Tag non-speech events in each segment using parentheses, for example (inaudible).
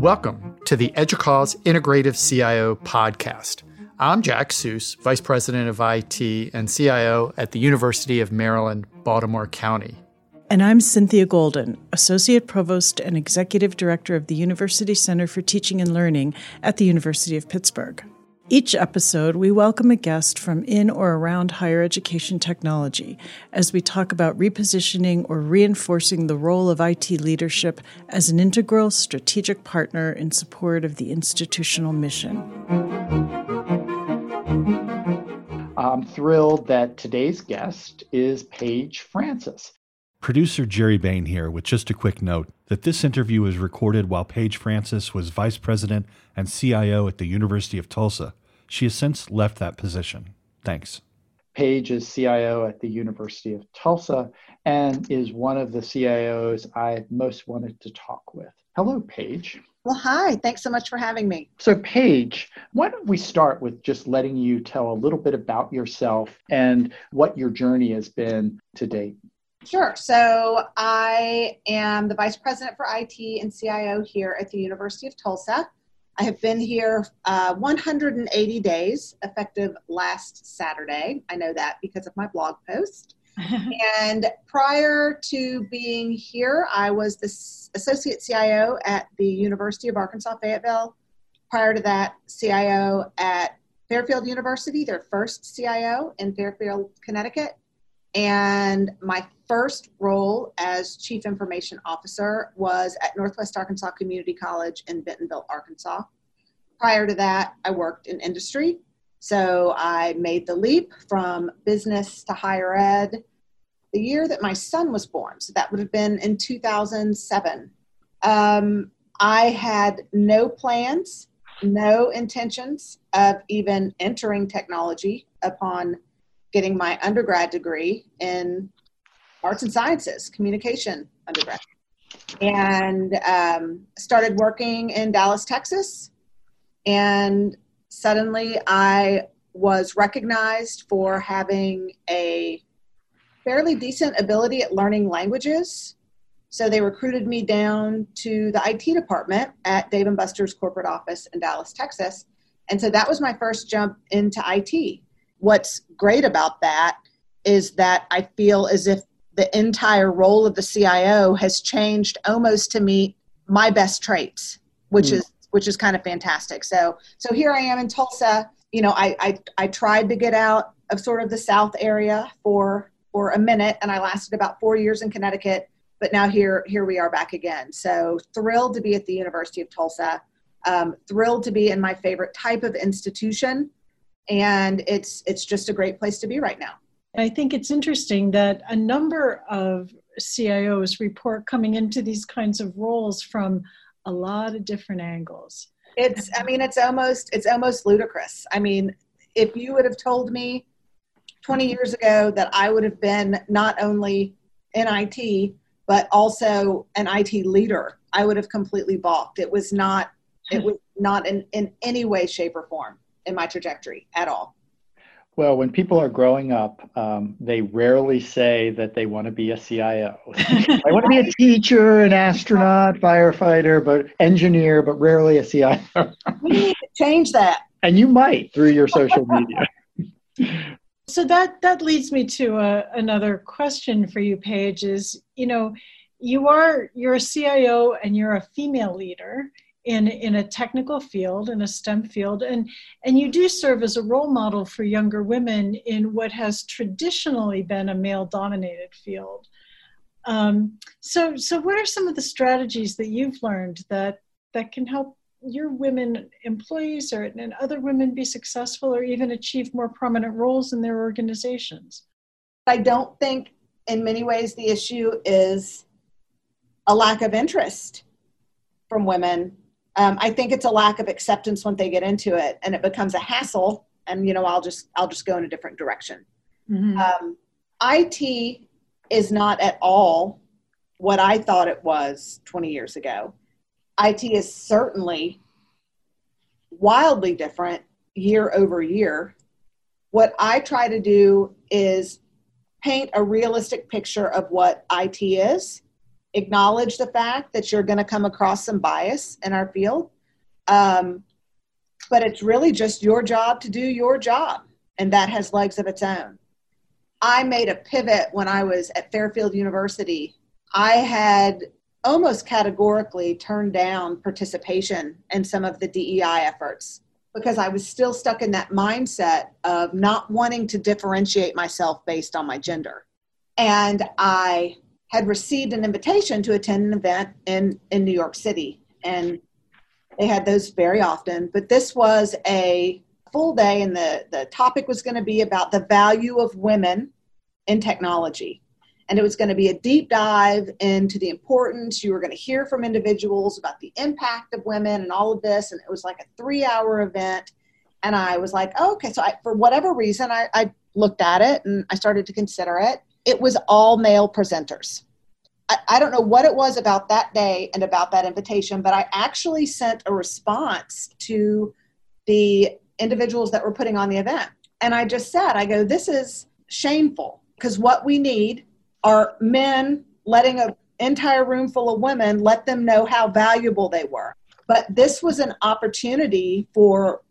Welcome to the EDUCAUSE Integrative CIO podcast. I'm Jack Suess, Vice President of IT and CIO at the University of Maryland, Baltimore County. And I'm Cynthia Golden, Associate Provost and Executive Director of the University Center for Teaching and Learning at the University of Pittsburgh. Each episode, we welcome a guest from in or around higher education technology as we talk about repositioning or reinforcing the role of IT leadership as an integral strategic partner in support of the institutional mission. I'm thrilled that today's guest is Paige Francis. Producer Jerry Bain here with just a quick note that this interview was recorded while Paige Francis was Vice President and CIO at the University of Tulsa. She has since left that position. Thanks. Paige is CIO at the University of Tulsa and is one of the CIOs I most wanted to talk with. Hello, Paige. Well, hi. Thanks so much for having me. So, Paige, why don't we start with just letting you tell a little bit about yourself and what your journey has been to date? Sure. So I am the Vice President for IT and CIO here at the University of Tulsa. I have been here uh, 180 days, effective last Saturday. I know that because of my blog post. (laughs) and prior to being here, I was the Associate CIO at the University of Arkansas Fayetteville. Prior to that, CIO at Fairfield University, their first CIO in Fairfield, Connecticut. And my first role as Chief Information Officer was at Northwest Arkansas Community College in Bentonville, Arkansas. Prior to that, I worked in industry. So I made the leap from business to higher ed the year that my son was born. So that would have been in 2007. Um, I had no plans, no intentions of even entering technology upon getting my undergrad degree in arts and sciences, communication undergrad, and um, started working in Dallas, Texas. And suddenly I was recognized for having a fairly decent ability at learning languages. So they recruited me down to the IT department at Dave & Buster's corporate office in Dallas, Texas. And so that was my first jump into IT what's great about that is that I feel as if the entire role of the CIO has changed almost to meet my best traits, which mm. is which is kind of fantastic. So so here I am in Tulsa. You know, I, I I tried to get out of sort of the South area for for a minute, and I lasted about four years in Connecticut. But now here here we are back again. So thrilled to be at the University of Tulsa. Um, thrilled to be in my favorite type of institution and it's it's just a great place to be right now. I think it's interesting that a number of CIOs report coming into these kinds of roles from a lot of different angles. It's I mean it's almost it's almost ludicrous. I mean, if you would have told me 20 years ago that I would have been not only in IT but also an IT leader, I would have completely balked. It was not it was not in, in any way, shape, or form in my trajectory at all. Well, when people are growing up, um, they rarely say that they want to be a CIO. I (laughs) want to be a teacher, an astronaut, firefighter, but engineer, but rarely a CIO. we need to change that. And you might through your social media. (laughs) so that that leads me to a, uh, another question for you, Paige. Is you know, you are you're a CIO and you're a female leader in in a technical field in a STEM field and and you do serve as a role model for younger women in what has traditionally been a male dominated field. Um, so so what are some of the strategies that you've learned that that can help your women employees or and other women be successful or even achieve more prominent roles in their organizations? I don't think in many ways the issue is a lack of interest from women um, I think it's a lack of acceptance when they get into it, and it becomes a hassle. And you know, I'll just I'll just go in a different direction. Mm-hmm. Um, IT is not at all what I thought it was 20 years ago. IT is certainly wildly different year over year. What I try to do is paint a realistic picture of what IT is acknowledge the fact that you're going to come across some bias in our field. Um, but it's really just your job to do your job, and that has legs of its own. I made a pivot when I was at Fairfield University. I had almost categorically turned down participation in some of the DEI efforts because I was still stuck in that mindset of not wanting to differentiate myself based on my gender. And I had received an invitation to attend an event in, in New York City. And they had those very often, but this was a full day, and the, the topic was going to be about the value of women in technology. And it was going to be a deep dive into the importance. You were going to hear from individuals about the impact of women and all of this. And it was like a three hour event. And I was like, oh, okay. So I, for whatever reason, I, I looked at it and I started to consider it. It was all male presenters. I, I don't know what it was about that day and about that invitation, but I actually sent a response to the individuals that were putting on the event. And I just said, I go, this is shameful because what we need are men letting an entire room full of women let them know how valuable they were. But this was an opportunity for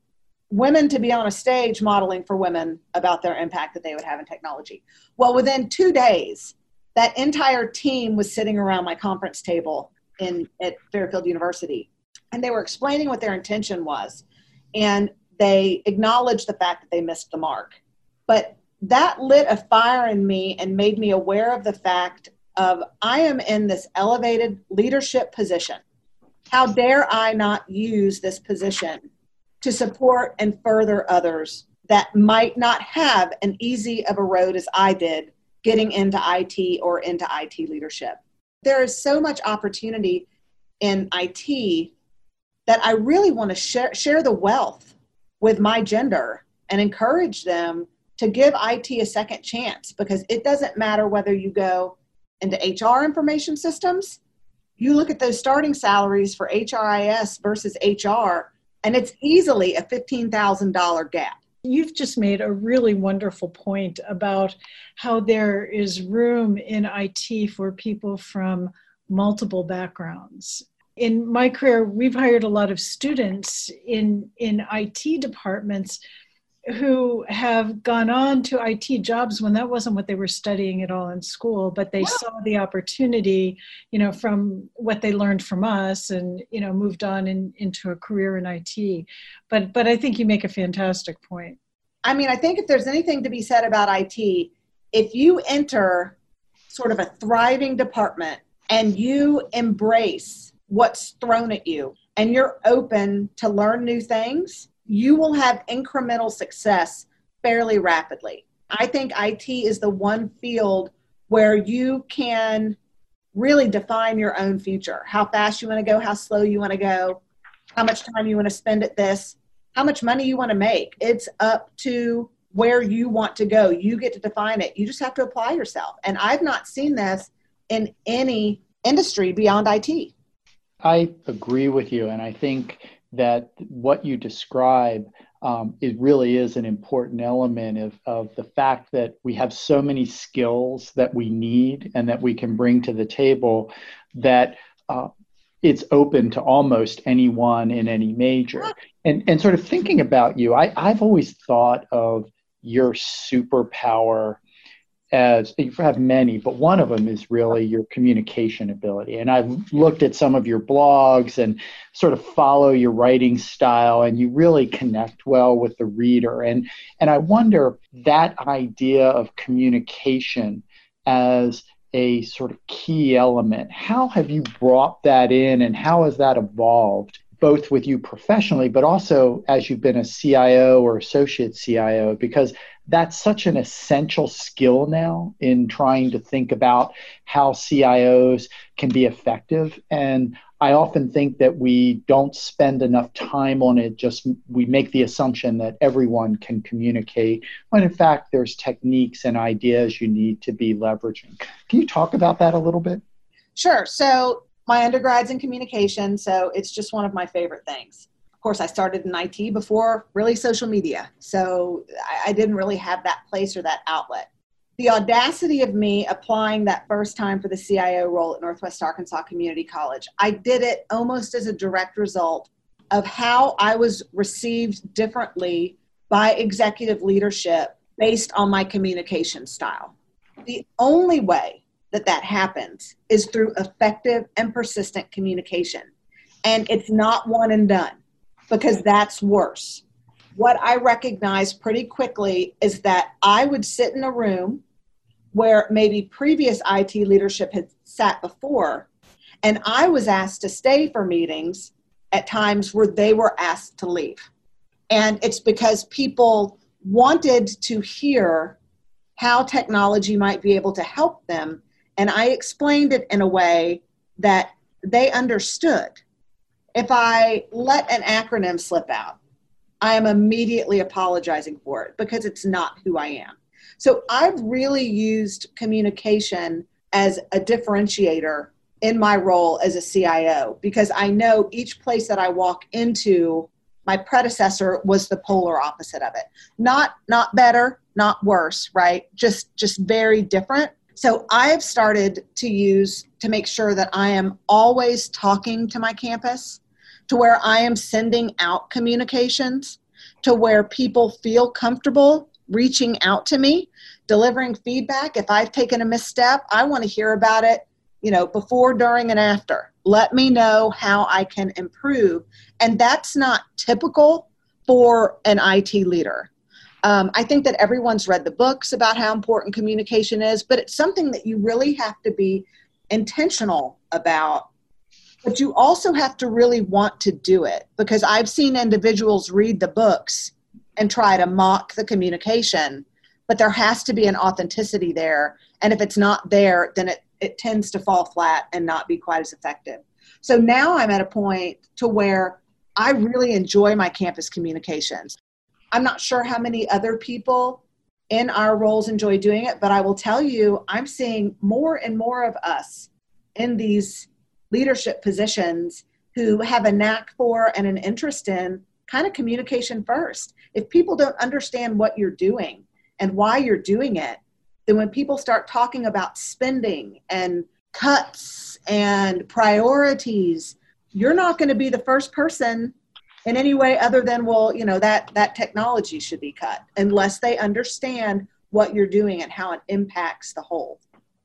women to be on a stage modeling for women about their impact that they would have in technology. Well, within two days, that entire team was sitting around my conference table in at Fairfield University, and they were explaining what their intention was, and they acknowledged the fact that they missed the mark. But that lit a fire in me and made me aware of the fact of I am in this elevated leadership position. How dare I not use this position to support and further others that might not have an easy of a road as I did getting into IT or into IT leadership. There is so much opportunity in IT that I really want to share, share the wealth with my gender and encourage them to give IT a second chance because it doesn't matter whether you go into HR information systems, you look at those starting salaries for HRIS versus HR, and it's easily a $15,000 gap. You've just made a really wonderful point about how there is room in IT for people from multiple backgrounds. In my career, we've hired a lot of students in, in IT departments who have gone on to IT jobs when that wasn't what they were studying at all in school, but they saw the opportunity, you know, from what they learned from us and, you know, moved on in, into a career in IT. But but I think you make a fantastic point. I mean, I think if there's anything to be said about IT, if you enter sort of a thriving department and you embrace what's thrown at you and you're open to learn new things, you will have incremental success fairly rapidly. I think IT is the one field where you can really define your own future how fast you want to go, how slow you want to go, how much time you want to spend at this, how much money you want to make. It's up to where you want to go. You get to define it. You just have to apply yourself. And I've not seen this in any industry beyond IT. I agree with you. And I think that what you describe um, it really is an important element of, of the fact that we have so many skills that we need and that we can bring to the table that uh, it's open to almost anyone in any major. And, and sort of thinking about you, I, I've always thought of your superpower as you have many, but one of them is really your communication ability. And I've looked at some of your blogs and sort of follow your writing style, and you really connect well with the reader. And and I wonder that idea of communication as a sort of key element. How have you brought that in, and how has that evolved? Both with you professionally, but also as you've been a CIO or associate CIO, because that's such an essential skill now in trying to think about how CIOs can be effective. And I often think that we don't spend enough time on it. Just we make the assumption that everyone can communicate, when in fact, there's techniques and ideas you need to be leveraging. Can you talk about that a little bit? Sure. So, my undergrad's in communication, so it's just one of my favorite things of course, I started in IT before really social media. So I, I didn't really have that place or that outlet. the audacity of me applying that first time for the CIO role at Northwest Arkansas Community College, I did it almost as a direct result of how I was received differently by executive leadership based on my communication style. The only way that that happens is through effective and persistent communication. And it's not one and done because that's worse. What I recognized pretty quickly is that I would sit in a room where maybe previous IT leadership had sat before, and I was asked to stay for meetings at times where they were asked to leave. And it's because people wanted to hear how technology might be able to help them. And I explained it in a way that they understood. If I let an acronym slip out, I am immediately apologizing for it because it's not who I am. So I've really used communication as a differentiator in my role as a CIO because I know each place that I walk into my predecessor was the polar opposite of it not not better not worse right just just very different so i have started to use to make sure that i am always talking to my campus to where i am sending out communications to where people feel comfortable reaching out to me delivering feedback. If i've taken a misstep i want to hear about it you know before during and after. Let me know how i can improve. And that's not typical for an IT leader. Um, I think that everyone's read the books about how important communication is, but it's something that you really have to be intentional about. But you also have to really want to do it because I've seen individuals read the books and try to mock the communication, but there has to be an authenticity there. And if it's not there, then it, it tends to fall flat and not be quite as effective. So now I'm at a point to where I really enjoy my campus communications. I'm not sure how many other people in our roles enjoy doing it, but I will tell you, I'm seeing more and more of us in these leadership positions who have a knack for and an interest in kind of communication first. If people don't understand what you're doing and why you're doing it, then when people start talking about spending and cuts and priorities you're not going to be the first person in any way other than well you know that that technology should be cut unless they understand what you're doing and how it impacts the whole.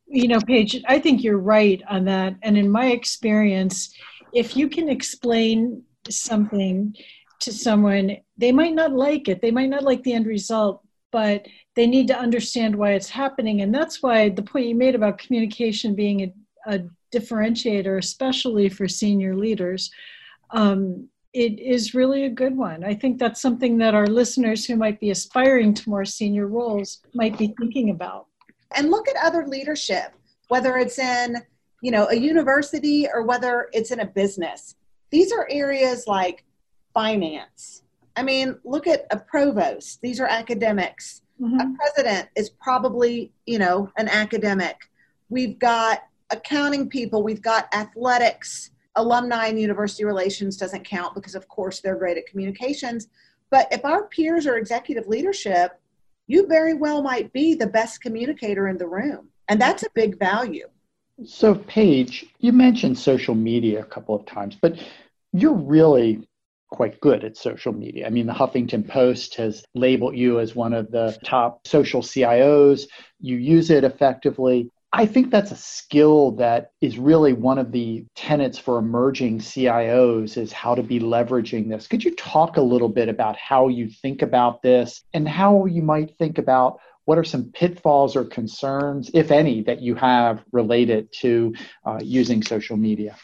You know paige i think you're right on that. And in my experience if you can explain something to someone they might not like it. They might not like the end result but they need to understand why it's happening. And that's why the point you made about communication being a, a differentiator, especially for senior leaders, um, it is really a good one. I think that's something that our listeners who might be aspiring to more senior roles might be thinking about. And look at other leadership, whether it's in you know a university or whether it's in a business. These are areas like finance. I mean, look at a provost. These are academics. Mm-hmm. A president is probably, you know, an academic. We've got accounting people, we've got athletics, alumni and university relations doesn't count because, of course, they're great at communications. But if our peers are executive leadership, you very well might be the best communicator in the room. And that's a big value. So, Paige, you mentioned social media a couple of times, but you're really quite good at social media. I mean, the Huffington Post has labeled you as one of the top social CIOs. You use it effectively. I think that's a skill that is really one of the tenets for emerging CIOs is how to be leveraging this. Could you talk a little bit about how you think about this and how you might think about what are some pitfalls or concerns, if any, that you have related to uh, using social media?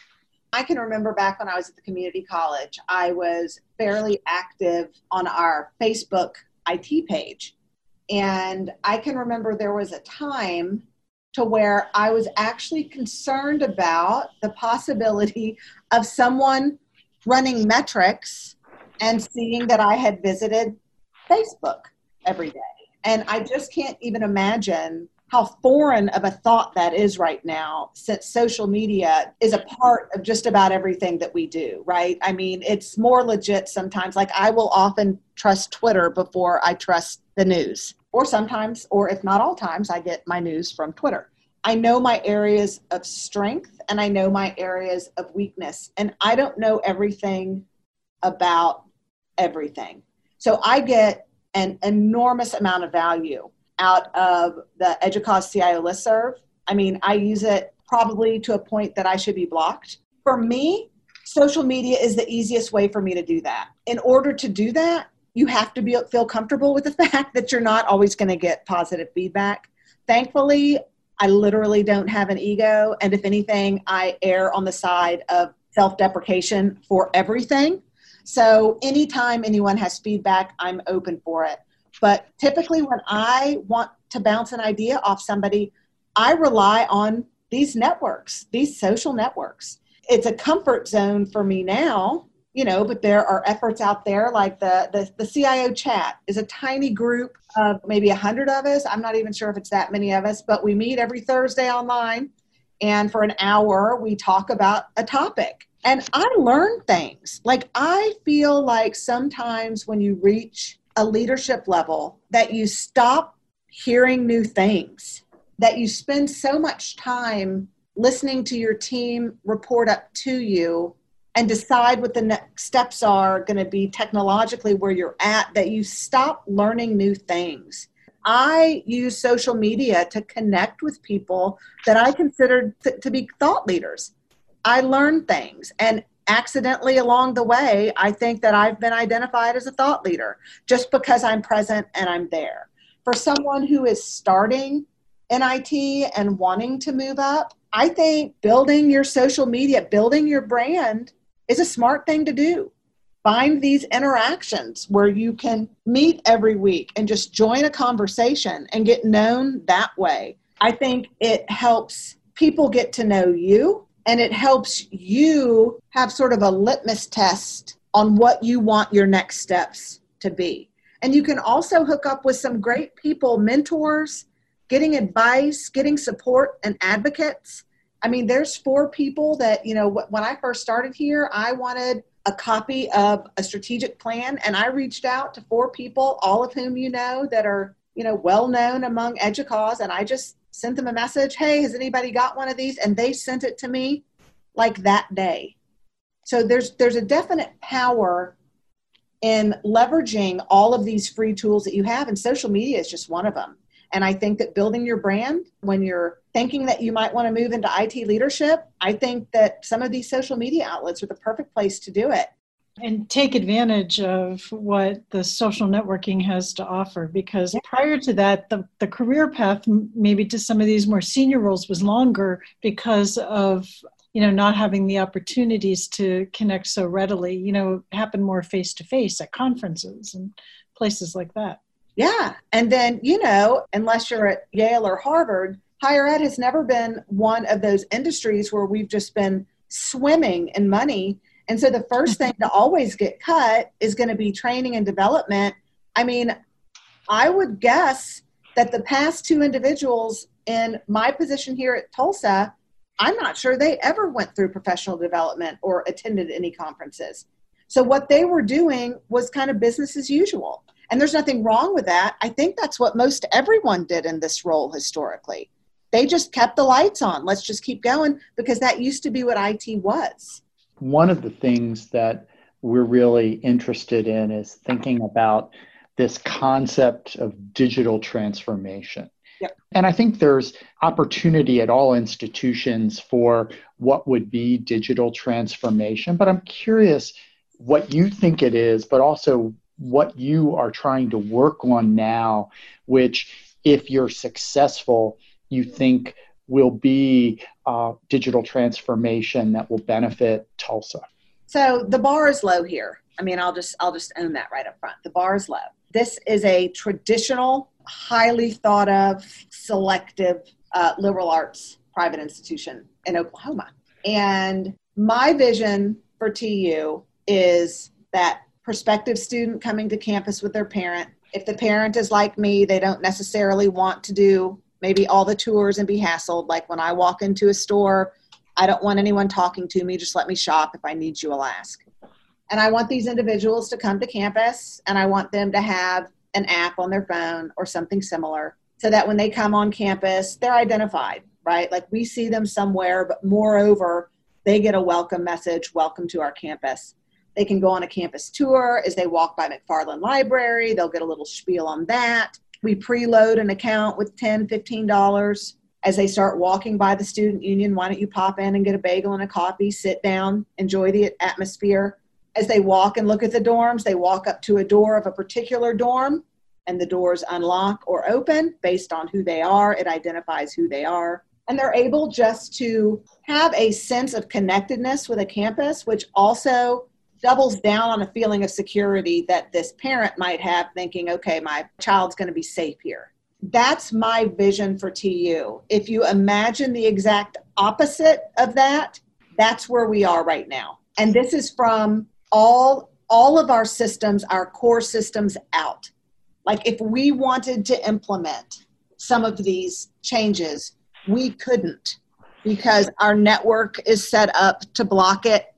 I can remember back when I was at the community college, I was fairly active on our Facebook IT page. And I can remember there was a time to where I was actually concerned about the possibility of someone running metrics and seeing that I had visited Facebook every day. And I just can't even imagine how foreign of a thought that is right now since social media is a part of just about everything that we do, right? I mean, it's more legit sometimes. Like, I will often trust Twitter before I trust the news or sometimes, or if not all times, I get my news from Twitter. I know my areas of strength and I know my areas of weakness. And I don't know everything about everything. So I get an enormous amount of value out of the EDUCAUSE CIO listserv. I mean, I use it probably to a point that I should be blocked. For me, social media is the easiest way for me to do that. In order to do that, you have to be feel comfortable with the (laughs) fact that you're not always going to get positive feedback. Thankfully, I literally don't have an ego, and if anything, I err on the side of self-deprecation for everything. So anytime anyone has feedback, I'm open for it. But typically, when I want to bounce an idea off somebody, I rely on these networks, these social networks. It's a comfort zone for me now, you know, but there are efforts out there like the, the, the CIO chat is a tiny group of maybe a hundred of us. I'm not even sure if it's that many of us, but we meet every Thursday online. And for an hour, we talk about a topic. And I learn things. Like, I feel like sometimes when you reach a leadership level, that you stop hearing new things that you spend so much time listening to your team report up to you and decide what the next steps are going to be technologically where you're at that you stop learning new things. I use social media to connect with people that i consider t- to be thought leaders. I learn things and accidentally along the way i think that i've been identified as a thought leader just because i'm present and i'm there. For someone who is starting in IT and wanting to move up, I think building your social media, building your brand is a smart thing to do. Find these interactions where you can meet every week and just join a conversation and get known that way. I think it helps people get to know you and it helps you have sort of a litmus test on what you want your next steps to be. And you can also hook up with some great people, mentors, getting advice, getting support, and advocates. I mean, there's four people that, you know, when I first started here, I wanted a copy of a strategic plan, and I reached out to four people, all of whom you know that are, you know, well known among EDUCAUSE, and I just sent them a message, hey, has anybody got one of these? And they sent it to me like that day. So there's there's a definite power in leveraging all of these free tools that you have, and social media is just one of them. And I think that building your brand, when you're thinking that you might want to move into IT leadership, I think that some of these social media outlets are the perfect place to do it. And take advantage of what the social networking has to offer because yeah. prior to that, the, the career path, maybe to some of these more senior roles, was longer because of you know not having the opportunities to connect so readily you know happen more face to face at conferences and places like that yeah. And then, you know, unless you're at Yale or Harvard, higher ed has never been one of those industries where we've just been swimming in money. And so the first thing to always get cut is going to be training and development. I mean, I would guess that the past two individuals in my position here at Tulsa, I'm not sure they ever went through professional development or attended any conferences. So what they were doing was kind of business as usual. And there's nothing wrong with that. I think that's what most everyone did in this role historically. They just kept the lights on. Let's just keep going because that used to be what IT was. One of the things that we're really interested in is thinking about this concept of digital transformation. Yep. And I think there's opportunity at all institutions for what would be digital transformation. But I'm curious what you think it is, but also what you are trying to work on now, which, if you're successful, you think will be uh, digital transformation that will benefit Tulsa? So the bar is low here. I mean, I'll just I'll just own that right up front. The bar is low. This is a traditional, highly thought of, selective uh, liberal arts private institution in Oklahoma, and my vision for TU is that prospective student coming to campus with their parent. If the parent is like me, they don't necessarily want to do maybe all the tours and be hassled. Like when I walk into a store, I don't want anyone talking to me. Just let me shop. If I need you, I'll ask. And I want these individuals to come to campus and I want them to have an app on their phone or something similar so that when they come on campus, they're identified, right? Like we see them somewhere, but moreover, they get a welcome message welcome to our campus. They can go on a campus tour as they walk by McFarlin Library. They'll get a little spiel on that. We preload an account with $10, $15 as they start walking by the student union. Why don't you pop in and get a bagel and a coffee, sit down, enjoy the atmosphere? As they walk and look at the dorms, they walk up to a door of a particular dorm and the doors unlock or open based on who they are. It identifies who they are. And they're able just to have a sense of connectedness with a campus, which also doubles down on a feeling of security that this parent might have thinking, okay, my child's going to be safe here. That's my vision for TU. If you imagine the exact opposite of that, that's where we are right now. And this is from all all of our systems, our core systems out. Like if we wanted to implement some of these changes, we couldn't because our network is set up to block it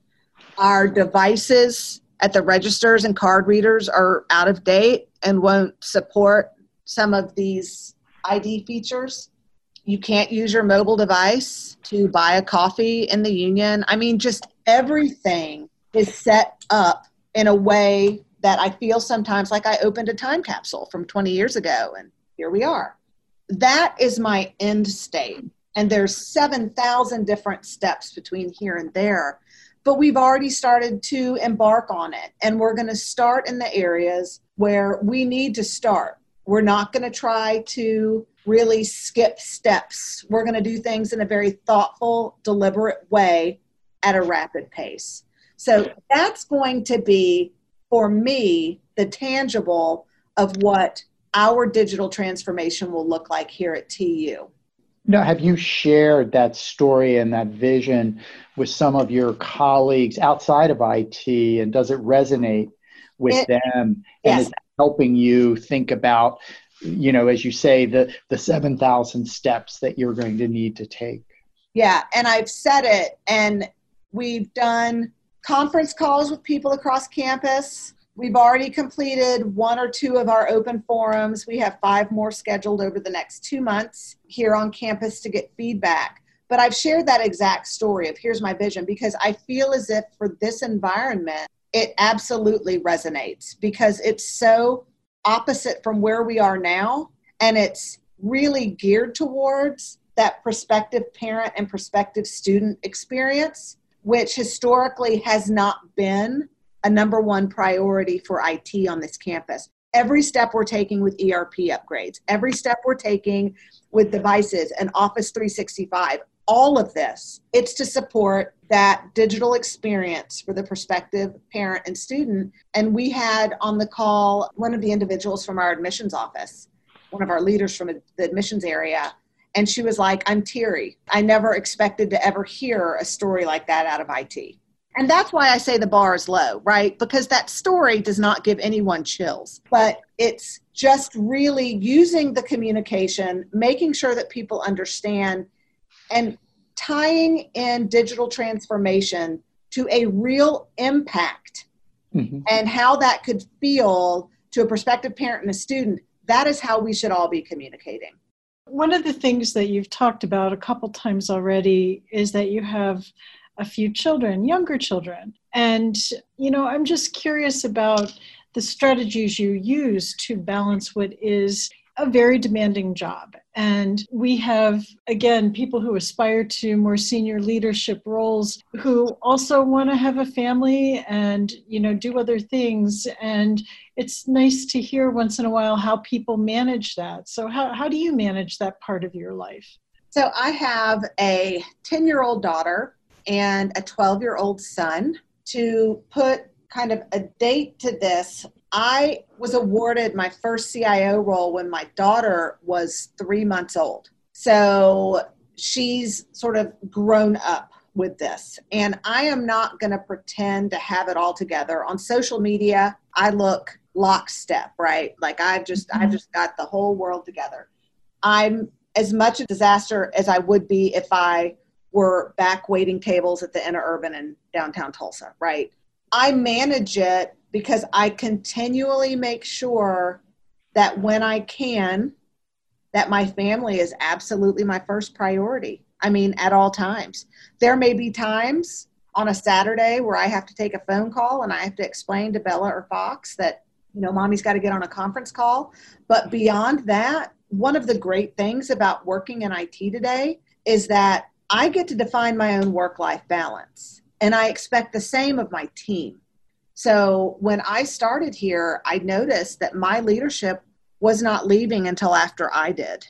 our devices at the registers and card readers are out of date and won't support some of these ID features. You can't use your mobile device to buy a coffee in the union. I mean, just everything is set up in a way that I feel sometimes like I opened a time capsule from 20 years ago and here we are. That is my end state. And there's 7,000 different steps between here and there but we've already started to embark on it. And we're going to start in the areas where we need to start. We're not going to try to really skip steps. We're going to do things in a very thoughtful deliberate way at a rapid pace. So that's going to be for me the tangible of what our digital transformation will look like here at tu no, have you shared that story and that vision with some of your colleagues outside of IT, and does it resonate with it, them? And yes. is helping you think about, you know, as you say, the the seven thousand steps that you're going to need to take? Yeah, and I've said it, and we've done conference calls with people across campus We've already completed one or two of our open forums. We have five more scheduled over the next two months here on campus to get feedback. But I've shared that exact story of here's my vision because I feel as if for this environment, it absolutely resonates because it's so opposite from where we are now. And it's really geared towards that prospective parent and prospective student experience, which historically has not been a number one priority for IT on this campus. Every step we're taking with ERP upgrades, every step we're taking with devices and Office 365, all of this, it's to support that digital experience for the prospective parent and student. And we had on the call one of the individuals from our admissions office, one of our leaders from the admissions area, and she was like, I'm teary. I never expected to ever hear a story like that out of IT. And that's why I say the bar is low, right? Because that story does not give anyone chills, but it's just really using the communication, making sure that people understand, and tying in digital transformation to a real impact mm-hmm. and how that could feel to a prospective parent and a student. That is how we should all be communicating. One of the things that you've talked about a couple times already is that you have a few children, younger children. And, you know, I'm just curious about the strategies you use to balance what is a very demanding job. And we have, again, people who aspire to more senior leadership roles who also want to have a family and, you know, do other things. And it's nice to hear once in a while how people manage that. So, how, how do you manage that part of your life? So, I have a 10 year old daughter and a 12 year old son. To put kind of a date to this, I was awarded my first CIO role when my daughter was three months old. So she's sort of grown up with this. And I am not going to pretend to have it all together. On social media, I look lockstep, right? Like I've just mm-hmm. I've just got the whole world together. I'm as much a disaster as I would be if I were back waiting tables at the Interurban in downtown Tulsa, right? I manage it because I continually make sure that when I can, that my family is absolutely my first priority. I mean, at all times. There may be times on a Saturday where I have to take a phone call and I have to explain to Bella or Fox that, you know, mommy's got to get on a conference call. But beyond that, one of the great things about working in IT today is that I get to define my own work life balance. And I expect the same of my team. So when I started here, I noticed that my leadership was not leaving until after I did.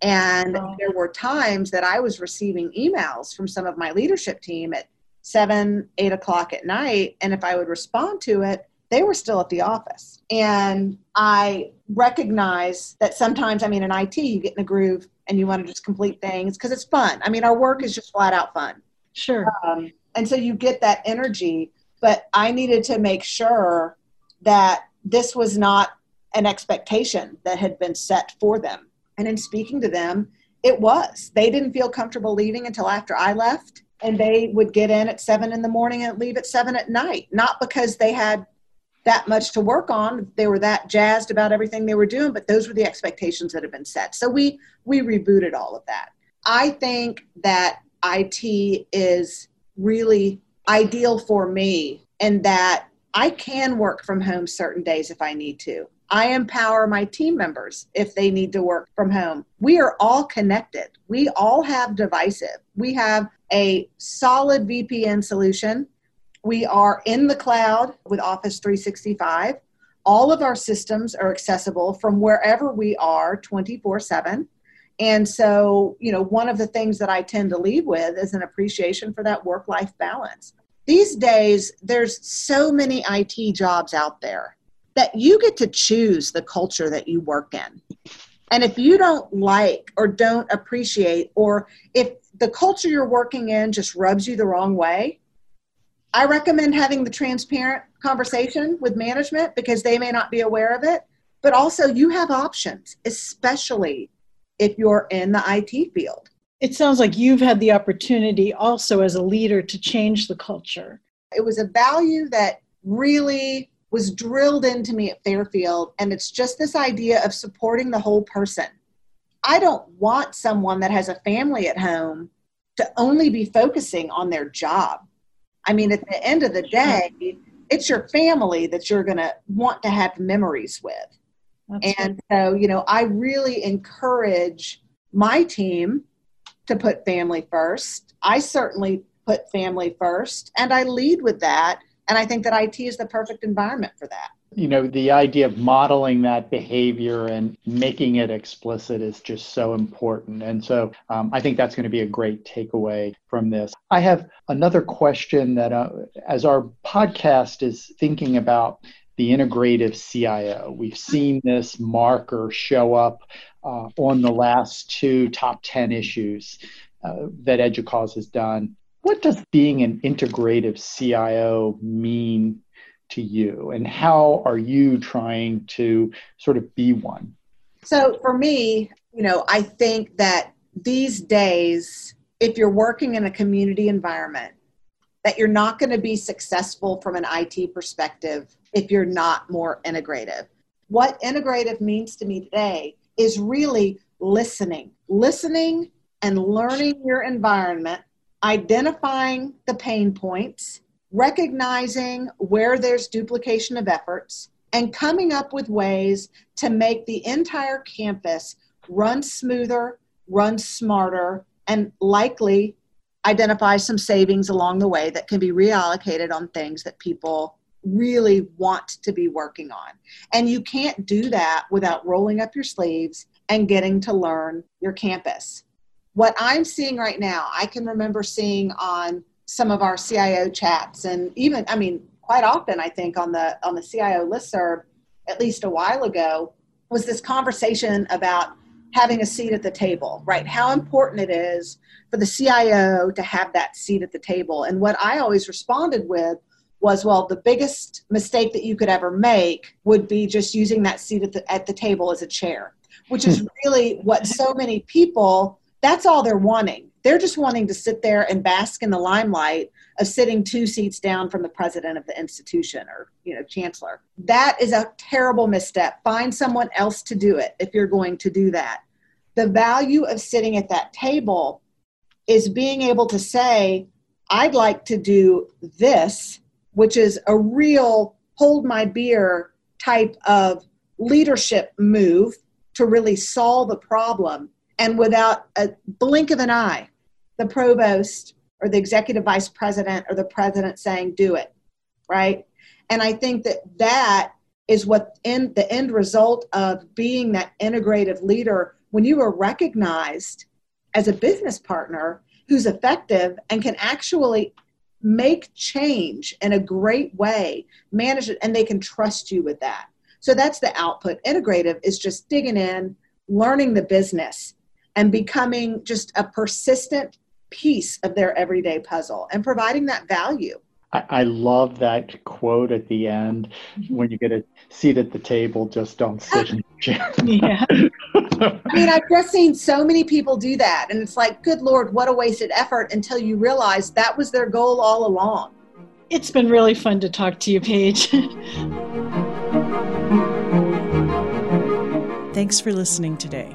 And there were times that I was receiving emails from some of my leadership team at seven, eight o'clock at night. And if I would respond to it, they were still at the office. And I recognize that sometimes, I mean, in IT, you get in a groove and you want to just complete things because it's fun. I mean, our work is just flat out fun. Sure. Um, and so you get that energy. But I needed to make sure that this was not an expectation that had been set for them. And in speaking to them, it was. They didn't feel comfortable leaving until after I left. And they would get in at seven in the morning and leave at seven at night, not because they had that much to work on. They were that jazzed about everything they were doing, but those were the expectations that had been set. So we we rebooted all of that. I think that IT is really ideal for me in that I can work from home certain days if I need to. I empower my team members if they need to work from home. We are all connected. We all have divisive. We have a solid VPN solution. We are in the cloud with Office 365. All of our systems are accessible from wherever we are 24 7. And so, you know, one of the things that I tend to leave with is an appreciation for that work life balance. These days, there's so many IT jobs out there that you get to choose the culture that you work in. And if you don't like or don't appreciate, or if the culture you're working in just rubs you the wrong way, I recommend having the transparent conversation with management because they may not be aware of it. But also, you have options, especially if you're in the IT field. It sounds like you've had the opportunity also as a leader to change the culture. It was a value that really was drilled into me at Fairfield, and it's just this idea of supporting the whole person. I don't want someone that has a family at home to only be focusing on their job. I mean, at the end of the day, it's your family that you're going to want to have memories with. That's and so, you know, I really encourage my team to put family first. I certainly put family first, and I lead with that and I think that IT is the perfect environment for that. You know, the idea of modeling that behavior and making it explicit is just so important. And so um, I think that's going to be a great takeaway from this. I have another question that, uh, as our podcast is thinking about the integrative CIO, we've seen this marker show up uh, on the last two top 10 issues uh, that EDUCAUSE has done. What does being an integrative CIO mean to you, and how are you trying to sort of be one? So, for me, you know, I think that these days, if you're working in a community environment, that you're not going to be successful from an IT perspective if you're not more integrative. What integrative means to me today is really listening, listening and learning your environment identifying the pain points, recognizing where there's duplication of efforts, and coming up with ways to make the entire campus run smoother, run smarter, and likely identify some savings along the way that can be reallocated on things that people really want to be working on. And you can't do that without rolling up your sleeves and getting to learn your campus what I'm seeing right now, I can remember seeing on some of our CIO chats, and even, I mean, quite often, I think on the on the CIO listserv, at least a while ago, was this conversation about having a seat at the table, right? How important it is for the CIO to have that seat at the table. And what I always responded with was, well, the biggest mistake that you could ever make would be just using that seat at the, at the table as a chair, which is hmm. really what so many people that's all they're wanting. They're just wanting to sit there and bask in the limelight of sitting two seats down from the president of the institution or you know chancellor. That is a terrible misstep. Find someone else to do it if you're going to do that. The value of sitting at that table is being able to say, I'd like to do this, which is a real hold my beer type of leadership move to really solve a problem. And without a blink of an eye, the provost or the executive vice president or the president saying, do it, right? And I think that that is what in the end result of being that integrative leader when you are recognized as a business partner who's effective and can actually make change in a great way, manage it, and they can trust you with that. So that's the output. Integrative is just digging in, learning the business, and becoming just a persistent piece of their everyday puzzle and providing that value. I, I love that quote at the end mm-hmm. when you get a seat at the table, just don't sit in the chair. (laughs) yeah. I mean, I've just seen so many people do that, and it's like, good Lord, what a wasted effort until you realize that was their goal all along. It's been really fun to talk to you, Paige. (laughs) Thanks for listening today.